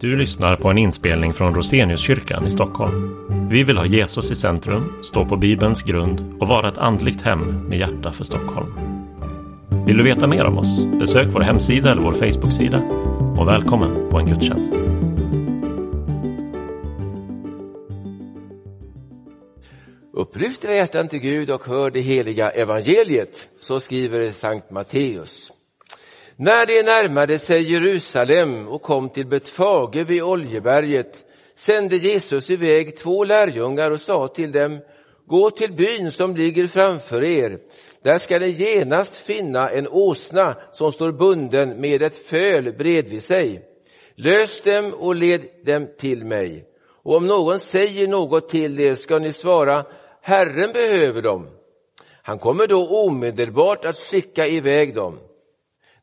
Du lyssnar på en inspelning från Roseniuskyrkan i Stockholm. Vi vill ha Jesus i centrum, stå på Bibelns grund och vara ett andligt hem med hjärta för Stockholm. Vill du veta mer om oss? Besök vår hemsida eller vår Facebooksida. Och välkommen på en gudstjänst. Upplyft era hjärtan till Gud och hör det heliga evangeliet. Så skriver Sankt Matteus. När de närmade sig Jerusalem och kom till Betfage vid Oljeberget sände Jesus iväg två lärjungar och sa till dem Gå till byn som ligger framför er. Där ska ni genast finna en åsna som står bunden med ett föl bredvid sig. Lös dem och led dem till mig. Och om någon säger något till er ska ni svara Herren behöver dem. Han kommer då omedelbart att skicka iväg dem.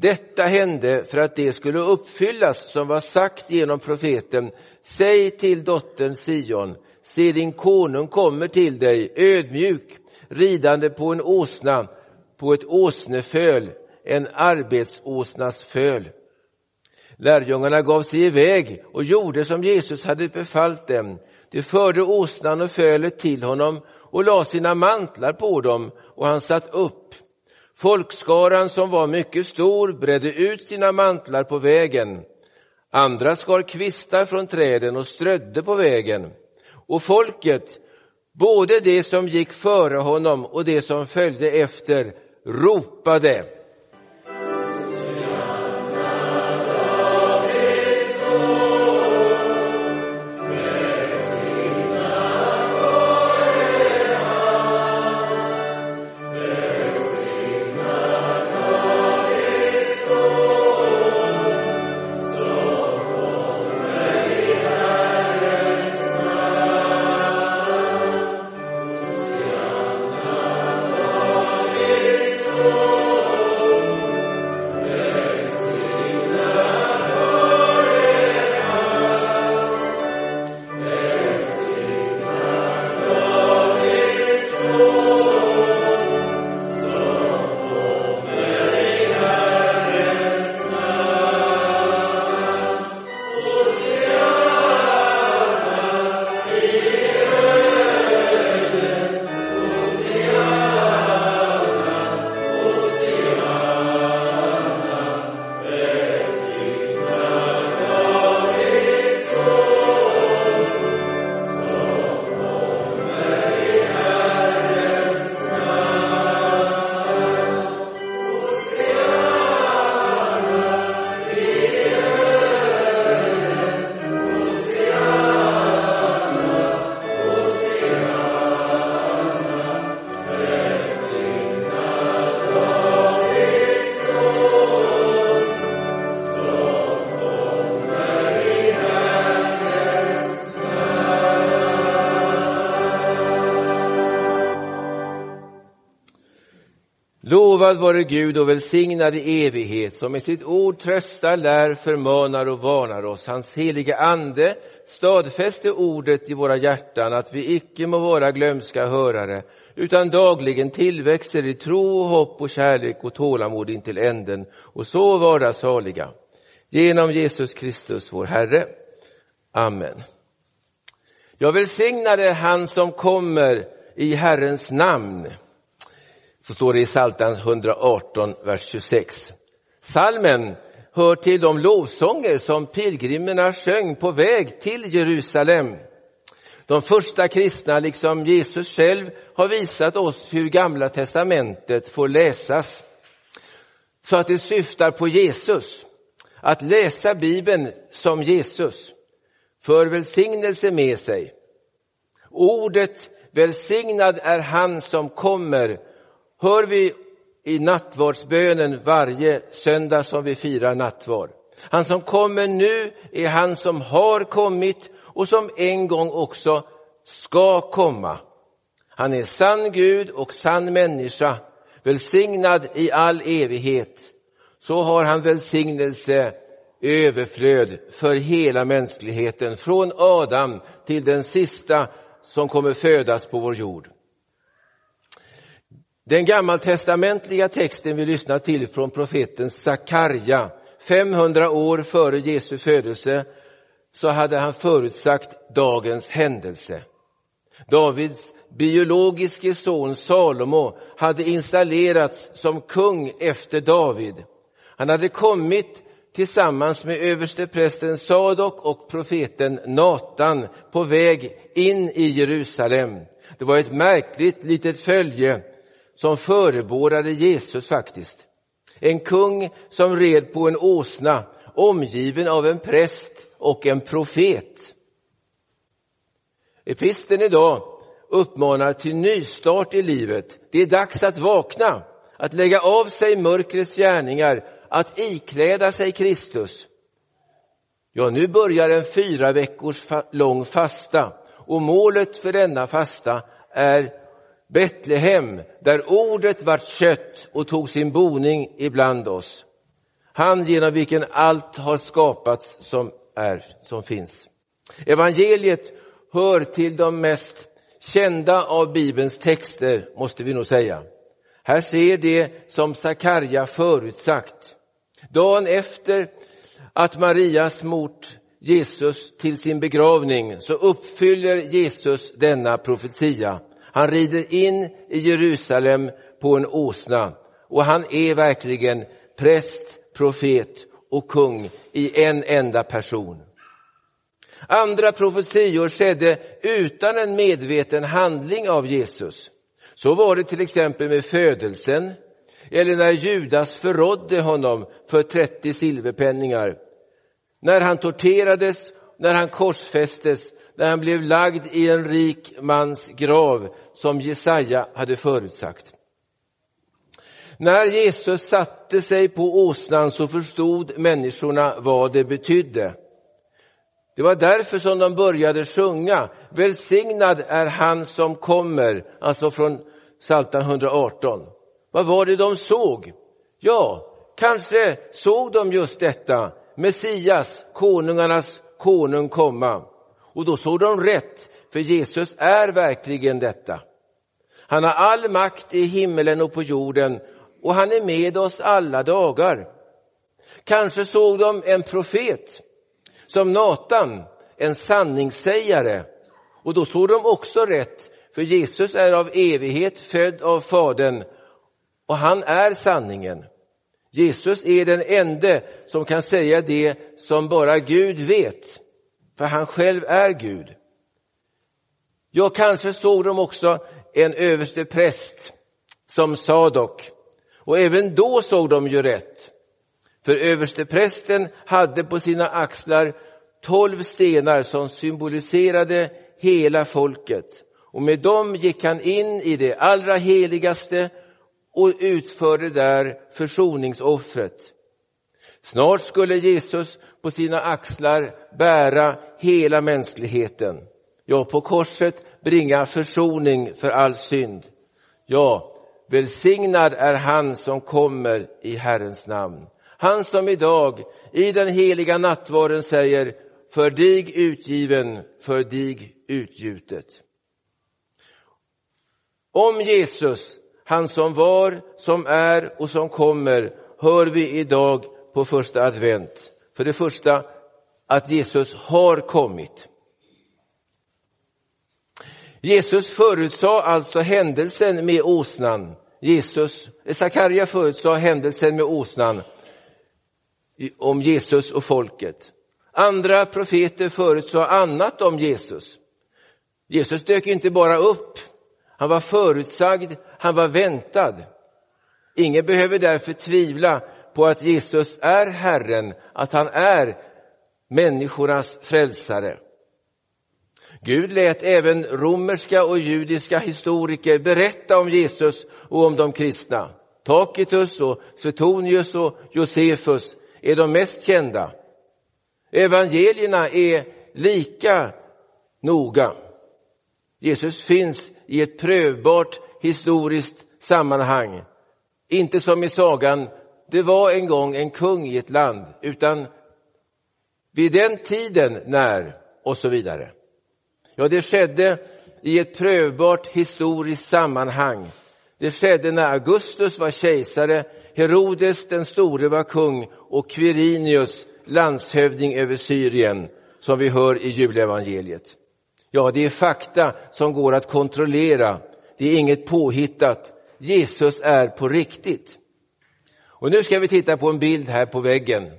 Detta hände för att det skulle uppfyllas som var sagt genom profeten. Säg till dottern Sion, se din konung kommer till dig ödmjuk, ridande på en åsna, på ett åsneföl, en arbetsåsnas föl. Lärjungarna gav sig iväg och gjorde som Jesus hade befallt dem. De förde åsnan och fölet till honom och la sina mantlar på dem och han satt upp. Folkskaran som var mycket stor bredde ut sina mantlar på vägen. Andra skar kvistar från träden och strödde på vägen. Och folket, både det som gick före honom och det som följde efter, ropade Lovad vare Gud och välsignad i evighet som med sitt ord tröstar, lär, förmanar och varnar oss. Hans heliga ande stadfäste ordet i våra hjärtan att vi icke må vara glömska hörare utan dagligen tillväxer i tro, hopp och kärlek och tålamod intill änden och så vara saliga. Genom Jesus Kristus, vår Herre. Amen. Jag välsignade han som kommer i Herrens namn. Så står det i Psaltaren 118, vers 26. Salmen hör till de lovsånger som pilgrimerna sjöng på väg till Jerusalem. De första kristna, liksom Jesus själv, har visat oss hur Gamla testamentet får läsas. Så att det syftar på Jesus. Att läsa Bibeln som Jesus för välsignelse med sig. Ordet välsignad är han som kommer hör vi i nattvardsbönen varje söndag som vi firar nattvard. Han som kommer nu är han som har kommit och som en gång också ska komma. Han är sann Gud och sann människa, välsignad i all evighet. Så har han välsignelse, överflöd för hela mänskligheten, från Adam till den sista som kommer födas på vår jord. Den gammaltestamentliga texten vi lyssnar till från profeten Sakarja, 500 år före Jesu födelse, så hade han förutsagt dagens händelse. Davids biologiske son Salomo hade installerats som kung efter David. Han hade kommit tillsammans med översteprästen Sadok och profeten Natan på väg in i Jerusalem. Det var ett märkligt litet följe som förebådade Jesus faktiskt. En kung som red på en åsna omgiven av en präst och en profet. Episten idag uppmanar till nystart i livet. Det är dags att vakna, att lägga av sig mörkrets gärningar, att ikläda sig Kristus. Ja, nu börjar en fyra veckors lång fasta och målet för denna fasta är Betlehem, där ordet vart kött och tog sin boning ibland oss. Han genom vilken allt har skapats som är, som finns. Evangeliet hör till de mest kända av Bibelns texter, måste vi nog säga. Här ser det som Sakarja förutsagt. Dagen efter att Maria smort Jesus till sin begravning så uppfyller Jesus denna profetia. Han rider in i Jerusalem på en åsna och han är verkligen präst, profet och kung i en enda person. Andra profetior skedde utan en medveten handling av Jesus. Så var det till exempel med födelsen eller när Judas förrådde honom för 30 silverpenningar. När han torterades, när han korsfästes, när han blev lagd i en rik mans grav som Jesaja hade förutsagt. När Jesus satte sig på åsnan så förstod människorna vad det betydde. Det var därför som de började sjunga Välsignad är han som kommer, alltså från Psaltaren 118. Vad var det de såg? Ja, kanske såg de just detta, Messias, konungarnas konung komma. Och då såg de rätt, för Jesus är verkligen detta. Han har all makt i himmelen och på jorden och han är med oss alla dagar. Kanske såg de en profet som Natan, en sanningssägare. Och då såg de också rätt, för Jesus är av evighet född av Fadern och han är sanningen. Jesus är den ende som kan säga det som bara Gud vet, för han själv är Gud. Jag kanske såg de också en överste präst som Sadok. Och även då såg de ju rätt. För översteprästen hade på sina axlar tolv stenar som symboliserade hela folket. Och med dem gick han in i det allra heligaste och utförde där försoningsoffret. Snart skulle Jesus på sina axlar bära hela mänskligheten. Ja, på korset bringa försoning för all synd. Ja, välsignad är han som kommer i Herrens namn. Han som idag i den heliga nattvarden säger för dig utgiven, för dig utgjutet. Om Jesus, han som var, som är och som kommer, hör vi idag på första advent. För det första, att Jesus har kommit. Jesus förutsade alltså händelsen med åsnan. Jesus, Sakarja förutsade händelsen med åsnan om Jesus och folket. Andra profeter förutsade annat om Jesus. Jesus dök inte bara upp, han var förutsagd, han var väntad. Ingen behöver därför tvivla på att Jesus är Herren, att han är människornas frälsare. Gud lät även romerska och judiska historiker berätta om Jesus och om de kristna. Tacitus och Suetonius och Josefus är de mest kända. Evangelierna är lika noga. Jesus finns i ett prövbart historiskt sammanhang. Inte som i sagan, det var en gång en kung i ett land, utan vid den tiden när och så vidare. Ja, det skedde i ett prövbart historiskt sammanhang. Det skedde när Augustus var kejsare, Herodes den store var kung och Quirinius landshövding över Syrien. som vi hör i julevangeliet. Ja, det är fakta som går att kontrollera. Det är inget påhittat. Jesus är på riktigt. Och nu ska vi titta på en bild här på väggen.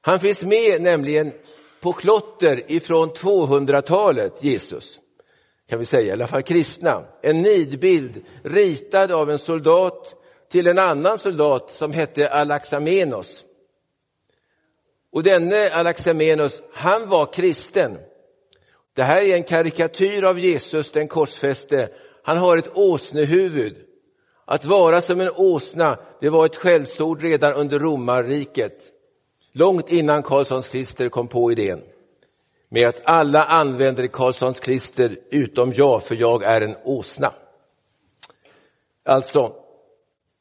Han finns med nämligen på klotter ifrån 200-talet, Jesus. Kan vi säga, i alla fall kristna. En nidbild ritad av en soldat till en annan soldat som hette Alaxamenos. Och denne Alaxamenos, han var kristen. Det här är en karikatyr av Jesus, den korsfäste. Han har ett åsnehuvud. Att vara som en åsna, det var ett skällsord redan under romarriket. Långt innan Karlssons klister kom på idén. Med att alla använder Karlssons klister utom jag, för jag är en åsna. Alltså,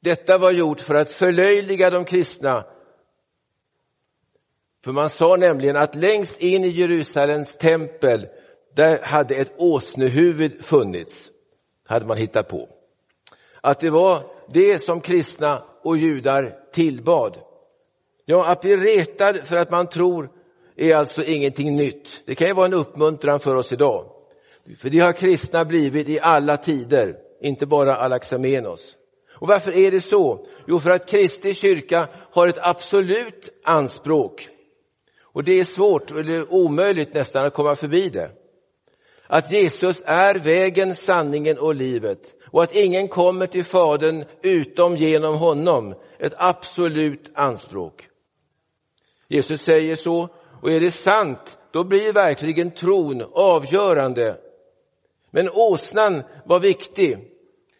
detta var gjort för att förlöjliga de kristna för man sa nämligen att längst in i Jerusalems tempel, där hade ett åsnehuvud funnits, hade man hittat på. Att det var det som kristna och judar tillbad. Ja, att bli retad för att man tror är alltså ingenting nytt. Det kan ju vara en uppmuntran för oss idag. För det har kristna blivit i alla tider, inte bara Alaxamenos. Och varför är det så? Jo, för att Kristi kyrka har ett absolut anspråk och det är svårt, eller omöjligt nästan, att komma förbi det. Att Jesus är vägen, sanningen och livet och att ingen kommer till Fadern utom genom honom. Ett absolut anspråk. Jesus säger så, och är det sant, då blir verkligen tron avgörande. Men åsnan var viktig.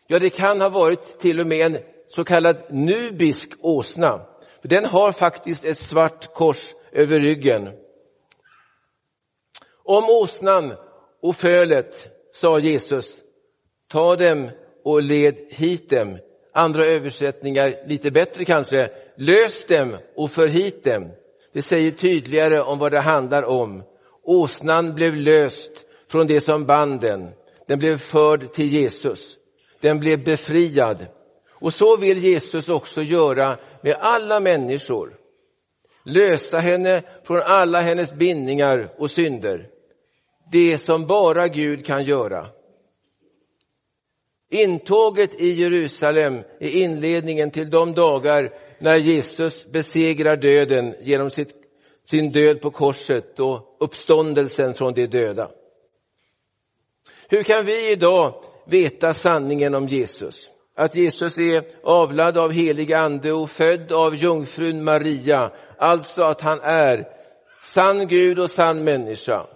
Ja, det kan ha varit till och med en så kallad nubisk åsna. Den har faktiskt ett svart kors över ryggen. Om åsnan och fölet sa Jesus, ta dem och led hit dem. Andra översättningar, lite bättre kanske, lös dem och för hit dem. Det säger tydligare om vad det handlar om. Åsnan blev löst från det som band den. Den blev förd till Jesus. Den blev befriad. Och så vill Jesus också göra med alla människor lösa henne från alla hennes bindningar och synder. Det som bara Gud kan göra. Intåget i Jerusalem är inledningen till de dagar när Jesus besegrar döden genom sitt, sin död på korset och uppståndelsen från de döda. Hur kan vi idag veta sanningen om Jesus? Att Jesus är avlad av helig ande och född av jungfrun Maria Alltså att han är sann Gud och sann människa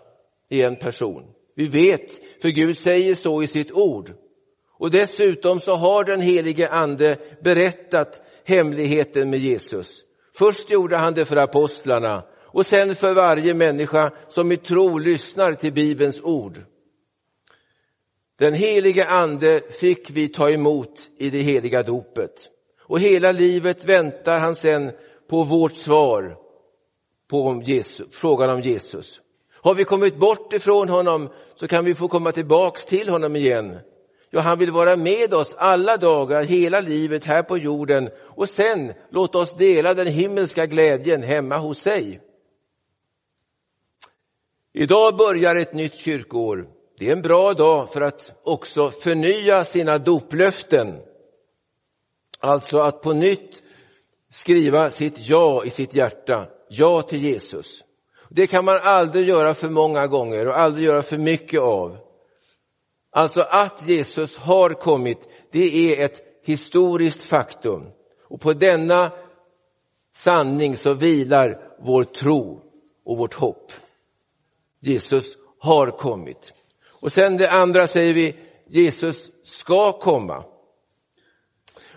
i en person. Vi vet, för Gud säger så i sitt ord. Och dessutom så har den helige ande berättat hemligheten med Jesus. Först gjorde han det för apostlarna och sen för varje människa som i tro lyssnar till Bibelns ord. Den helige ande fick vi ta emot i det heliga dopet. Och hela livet väntar han sen på vårt svar på Jesus, frågan om Jesus. Har vi kommit bort ifrån honom så kan vi få komma tillbaks till honom igen. Ja, han vill vara med oss alla dagar, hela livet här på jorden och sen låta oss dela den himmelska glädjen hemma hos sig. Idag börjar ett nytt kyrkoår. Det är en bra dag för att också förnya sina doplöften. Alltså att på nytt skriva sitt ja i sitt hjärta, ja till Jesus. Det kan man aldrig göra för många gånger och aldrig göra för mycket av. Alltså att Jesus har kommit, det är ett historiskt faktum. Och på denna sanning så vilar vår tro och vårt hopp. Jesus har kommit. Och sen det andra säger vi, Jesus ska komma.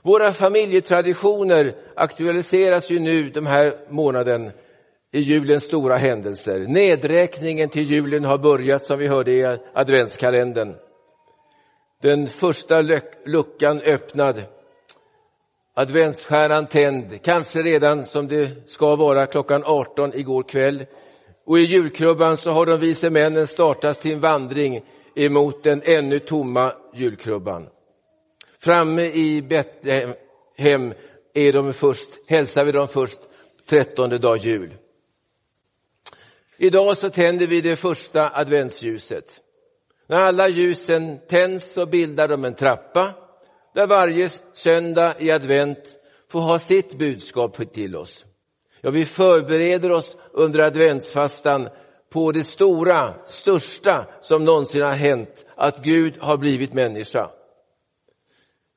Våra familjetraditioner aktualiseras ju nu den här månaden i julens stora händelser. Nedräkningen till julen har börjat som vi hörde i adventskalendern. Den första luckan öppnad. Adventsstjärnan tänd, kanske redan som det ska vara klockan 18 igår kväll. Och i julkrubban så har de vise männen startat sin vandring emot den ännu tomma julkrubban. Framme i Betlehem är de först, hälsar vi dem först trettonde dag jul. Idag så tänder vi det första adventsljuset. När alla ljusen tänds så bildar de en trappa där varje söndag i advent får ha sitt budskap till oss. Ja, vi förbereder oss under adventsfastan på det stora, största som någonsin har hänt, att Gud har blivit människa.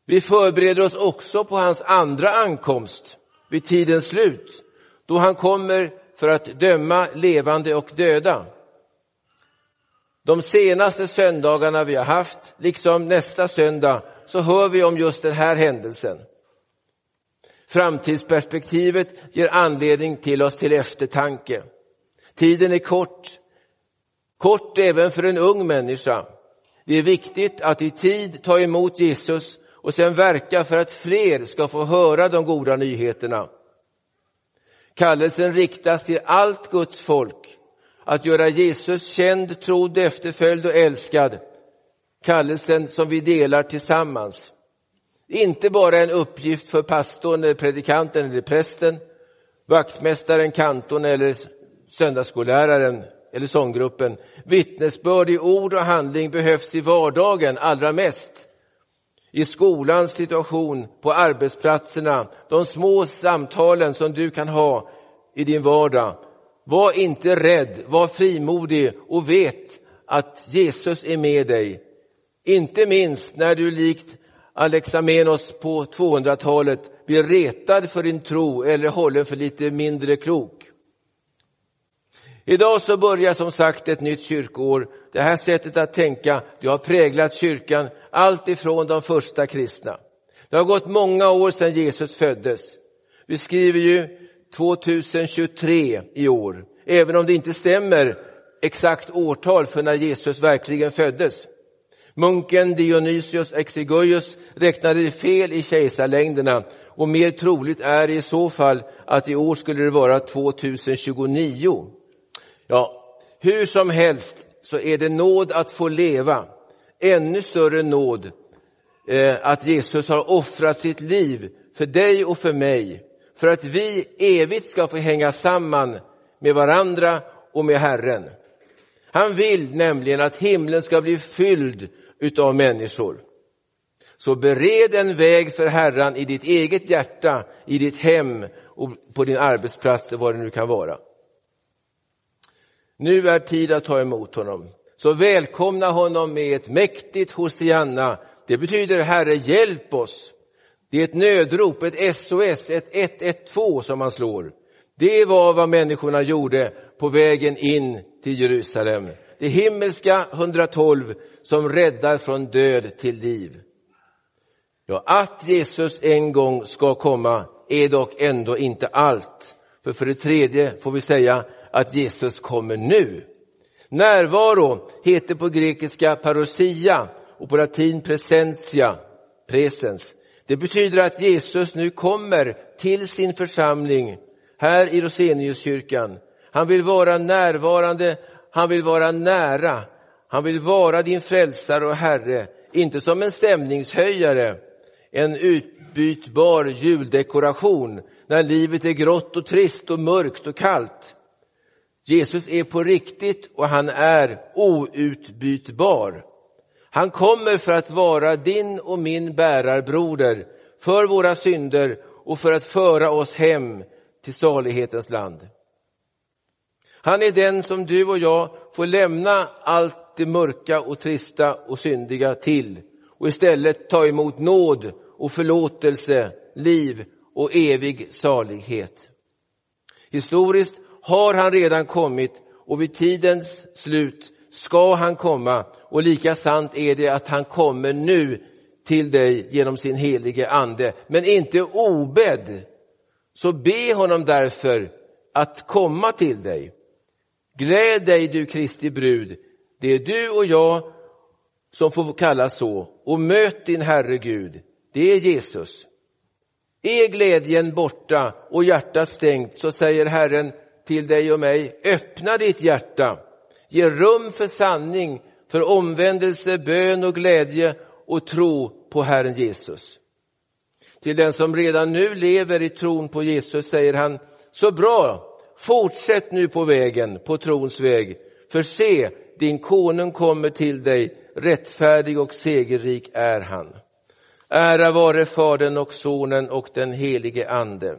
Vi förbereder oss också på hans andra ankomst vid tidens slut, då han kommer för att döma levande och döda. De senaste söndagarna vi har haft, liksom nästa söndag, så hör vi om just den här händelsen. Framtidsperspektivet ger anledning till oss till eftertanke. Tiden är kort, kort även för en ung människa. Det är viktigt att i tid ta emot Jesus och sen verka för att fler ska få höra de goda nyheterna. Kallelsen riktas till allt Guds folk att göra Jesus känd, trodd, efterföljd och älskad. Kallelsen som vi delar tillsammans. Inte bara en uppgift för pastorn, eller predikanten eller prästen, vaktmästaren, kantorn eller söndagsskolläraren eller sånggruppen. Vittnesbörd i ord och handling behövs i vardagen allra mest. I skolans situation, på arbetsplatserna, de små samtalen som du kan ha i din vardag. Var inte rädd, var frimodig och vet att Jesus är med dig. Inte minst när du likt Alexamenos på 200-talet blir retad för din tro eller hållen för lite mindre klok. Idag så börjar som sagt ett nytt kyrkoår. Det här sättet att tänka det har präglat kyrkan allt ifrån de första kristna. Det har gått många år sedan Jesus föddes. Vi skriver ju 2023 i år, även om det inte stämmer exakt årtal för när Jesus verkligen föddes. Munken Dionysios Exiguius räknade fel i kejsarlängderna och mer troligt är i så fall att i år skulle det vara 2029. Ja, hur som helst så är det nåd att få leva. Ännu större nåd eh, att Jesus har offrat sitt liv för dig och för mig. För att vi evigt ska få hänga samman med varandra och med Herren. Han vill nämligen att himlen ska bli fylld utav människor. Så bered en väg för Herren i ditt eget hjärta, i ditt hem och på din arbetsplats, var det nu kan vara. Nu är tid att ta emot honom. Så välkomna honom med ett mäktigt Hosianna. Det betyder Herre, hjälp oss. Det är ett nödrop, ett SOS, ett 112 som man slår. Det var vad människorna gjorde på vägen in till Jerusalem. Det himmelska 112 som räddar från död till liv. Ja, att Jesus en gång ska komma är dock ändå inte allt. För för det tredje får vi säga att Jesus kommer nu. Närvaro heter på grekiska parousia och på latin presentia, presens. Det betyder att Jesus nu kommer till sin församling här i Roseniuskyrkan. Han vill vara närvarande, han vill vara nära, han vill vara din frälsare och Herre, inte som en stämningshöjare, en utbytbar juldekoration när livet är grått och trist och mörkt och kallt. Jesus är på riktigt och han är outbytbar. Han kommer för att vara din och min bärarbroder för våra synder och för att föra oss hem till salighetens land. Han är den som du och jag får lämna allt det mörka och trista och syndiga till och istället ta emot nåd och förlåtelse, liv och evig salighet. Historiskt har han redan kommit och vid tidens slut ska han komma och lika sant är det att han kommer nu till dig genom sin helige ande, men inte obedd. Så be honom därför att komma till dig. Gläd dig du Kristi brud, det är du och jag som får kallas så och möt din Herre Gud, det är Jesus. Är glädjen borta och hjärtat stängt så säger Herren till dig och mig, öppna ditt hjärta, ge rum för sanning, för omvändelse, bön och glädje och tro på Herren Jesus. Till den som redan nu lever i tron på Jesus säger han, så bra, Fortsätt nu på vägen, på trons väg. För se, din konung kommer till dig, rättfärdig och segerrik är han. Ära vare Fadern och Sonen och den helige Ande